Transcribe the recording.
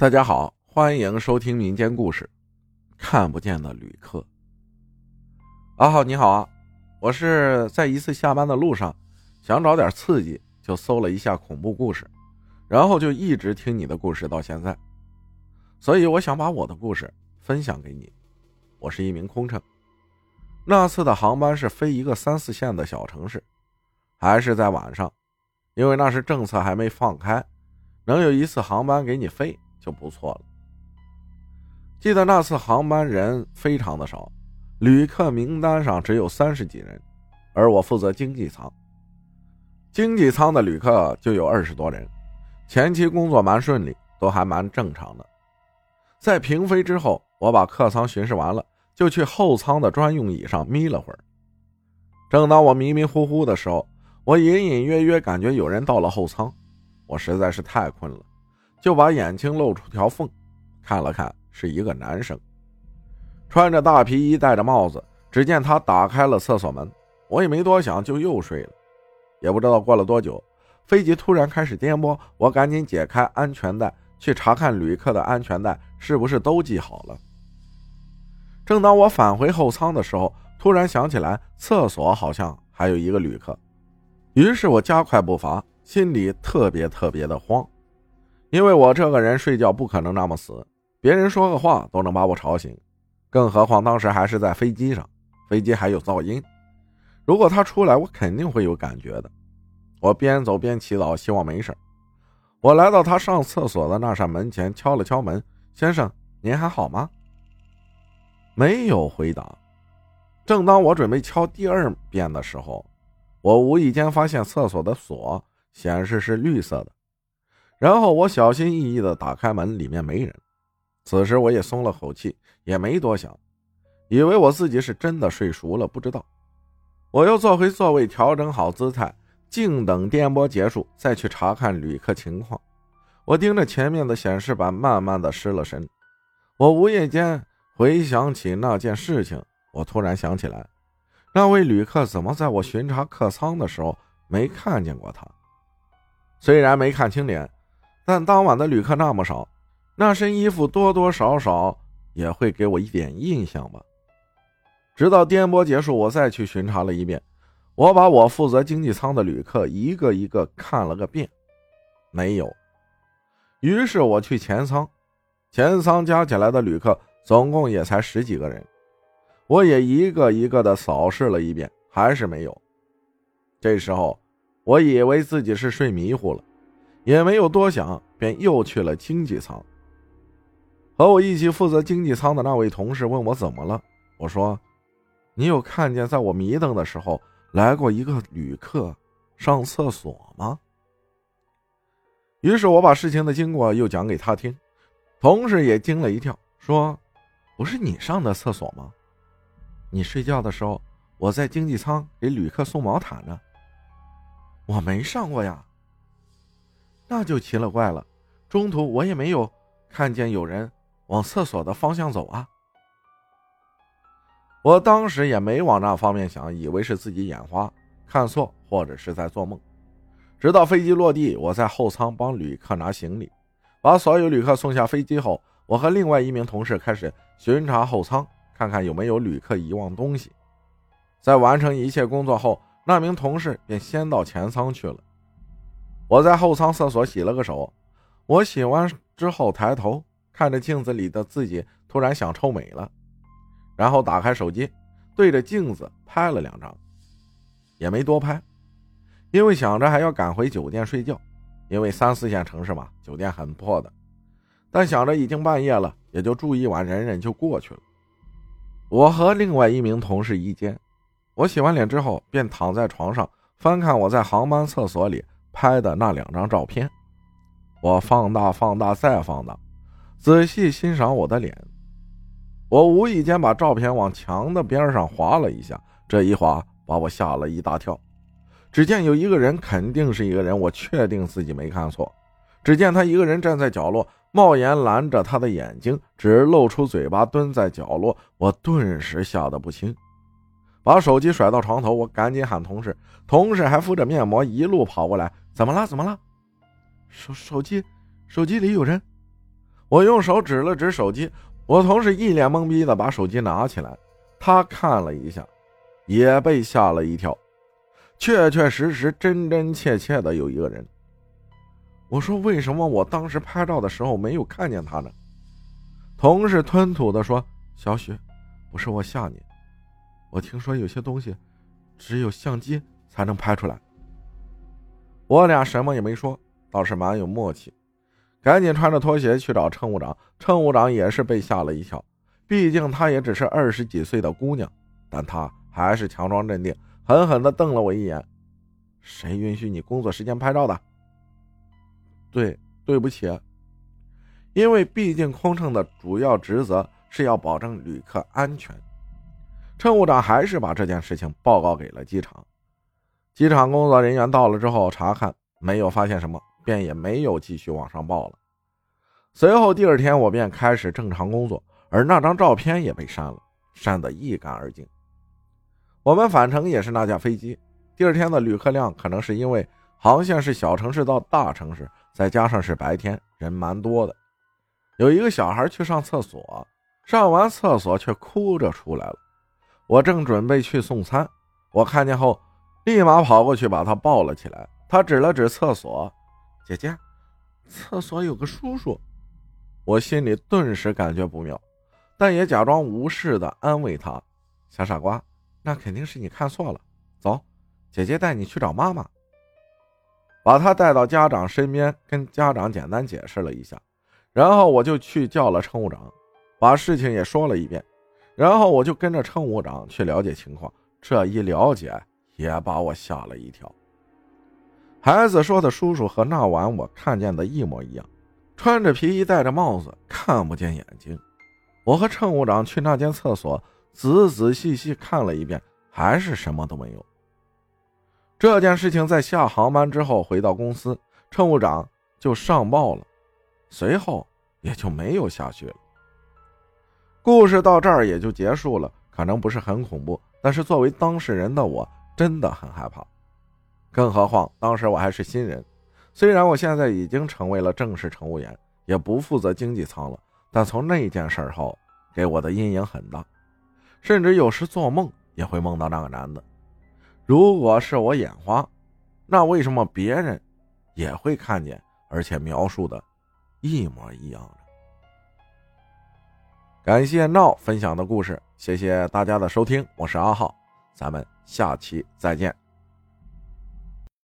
大家好，欢迎收听民间故事。看不见的旅客。阿浩你好啊，我是在一次下班的路上，想找点刺激，就搜了一下恐怖故事，然后就一直听你的故事到现在。所以我想把我的故事分享给你。我是一名空乘，那次的航班是飞一个三四线的小城市，还是在晚上，因为那时政策还没放开，能有一次航班给你飞。就不错了。记得那次航班人非常的少，旅客名单上只有三十几人，而我负责经济舱。经济舱的旅客就有二十多人，前期工作蛮顺利，都还蛮正常的。在平飞之后，我把客舱巡视完了，就去后舱的专用椅上眯了会儿。正当我迷迷糊糊的时候，我隐隐约约感觉有人到了后舱，我实在是太困了。就把眼睛露出条缝，看了看，是一个男生，穿着大皮衣，戴着帽子。只见他打开了厕所门，我也没多想，就又睡了。也不知道过了多久，飞机突然开始颠簸，我赶紧解开安全带，去查看旅客的安全带是不是都系好了。正当我返回后舱的时候，突然想起来厕所好像还有一个旅客，于是我加快步伐，心里特别特别的慌。因为我这个人睡觉不可能那么死，别人说个话都能把我吵醒，更何况当时还是在飞机上，飞机还有噪音，如果他出来，我肯定会有感觉的。我边走边祈祷，希望没事。我来到他上厕所的那扇门前，敲了敲门：“先生，您还好吗？”没有回答。正当我准备敲第二遍的时候，我无意间发现厕所的锁显示是绿色的。然后我小心翼翼地打开门，里面没人。此时我也松了口气，也没多想，以为我自己是真的睡熟了。不知道，我又坐回座位，调整好姿态，静等颠簸结束，再去查看旅客情况。我盯着前面的显示板，慢慢的失了神。我无意间回想起那件事情，我突然想起来，那位旅客怎么在我巡查客舱的时候没看见过他？虽然没看清脸。但当晚的旅客那么少，那身衣服多多少少也会给我一点印象吧。直到颠簸结束，我再去巡查了一遍，我把我负责经济舱的旅客一个一个看了个遍，没有。于是我去前舱，前舱加起来的旅客总共也才十几个人，我也一个一个的扫视了一遍，还是没有。这时候，我以为自己是睡迷糊了。也没有多想，便又去了经济舱。和我一起负责经济舱的那位同事问我怎么了，我说：“你有看见在我迷瞪的时候来过一个旅客上厕所吗？”于是我把事情的经过又讲给他听，同事也惊了一跳，说：“不是你上的厕所吗？你睡觉的时候，我在经济舱给旅客送毛毯呢。我没上过呀。”那就奇了怪了，中途我也没有看见有人往厕所的方向走啊。我当时也没往那方面想，以为是自己眼花看错，或者是在做梦。直到飞机落地，我在后舱帮旅客拿行李，把所有旅客送下飞机后，我和另外一名同事开始巡查后舱，看看有没有旅客遗忘东西。在完成一切工作后，那名同事便先到前舱去了。我在后舱厕所洗了个手，我洗完之后抬头看着镜子里的自己，突然想臭美了，然后打开手机，对着镜子拍了两张，也没多拍，因为想着还要赶回酒店睡觉，因为三四线城市嘛，酒店很破的，但想着已经半夜了，也就住一晚忍忍就过去了。我和另外一名同事一间，我洗完脸之后便躺在床上翻看我在航班厕所里。拍的那两张照片，我放大、放大再放大，仔细欣赏我的脸。我无意间把照片往墙的边上划了一下，这一划把我吓了一大跳。只见有一个人，肯定是一个人，我确定自己没看错。只见他一个人站在角落，帽檐拦着他的眼睛，只露出嘴巴，蹲在角落。我顿时吓得不轻。把手机甩到床头，我赶紧喊同事，同事还敷着面膜，一路跑过来。怎么了？怎么了？手手机，手机里有人。我用手指了指手机，我同事一脸懵逼的把手机拿起来，他看了一下，也被吓了一跳。确确实实、真真切切的有一个人。我说：“为什么我当时拍照的时候没有看见他呢？”同事吞吐的说：“小许，不是我吓你，我听说有些东西只有相机才能拍出来。”我俩什么也没说，倒是蛮有默契。赶紧穿着拖鞋去找乘务长，乘务长也是被吓了一跳，毕竟她也只是二十几岁的姑娘，但她还是强装镇定。狠狠地瞪了我一眼，谁允许你工作时间拍照的？对，对不起。因为毕竟空乘的主要职责是要保证旅客安全。乘务长还是把这件事情报告给了机场。机场工作人员到了之后查看，没有发现什么，便也没有继续往上报了。随后第二天我便开始正常工作，而那张照片也被删了，删得一干二净。我们返程也是那架飞机。第二天的旅客量可能是因为航线是小城市到大城市，再加上是白天，人蛮多的。有一个小孩去上厕所，上完厕所却哭着出来了。我正准备去送餐，我看见后立马跑过去把他抱了起来。他指了指厕所：“姐姐，厕所有个叔叔。”我心里顿时感觉不妙，但也假装无视的安慰他：“小傻瓜。”那肯定是你看错了，走，姐姐带你去找妈妈。把他带到家长身边，跟家长简单解释了一下，然后我就去叫了乘务长，把事情也说了一遍，然后我就跟着乘务长去了解情况。这一了解，也把我吓了一跳。孩子说的叔叔和那晚我看见的一模一样，穿着皮衣，戴着帽子，看不见眼睛。我和乘务长去那间厕所。仔仔细细看了一遍，还是什么都没有。这件事情在下航班之后回到公司，乘务长就上报了，随后也就没有下去了。故事到这儿也就结束了，可能不是很恐怖，但是作为当事人的我真的很害怕。更何况当时我还是新人，虽然我现在已经成为了正式乘务员，也不负责经济舱了，但从那件事后给我的阴影很大。甚至有时做梦也会梦到那个男的。如果是我眼花，那为什么别人也会看见，而且描述的一模一样呢？感谢闹分享的故事，谢谢大家的收听，我是阿浩，咱们下期再见。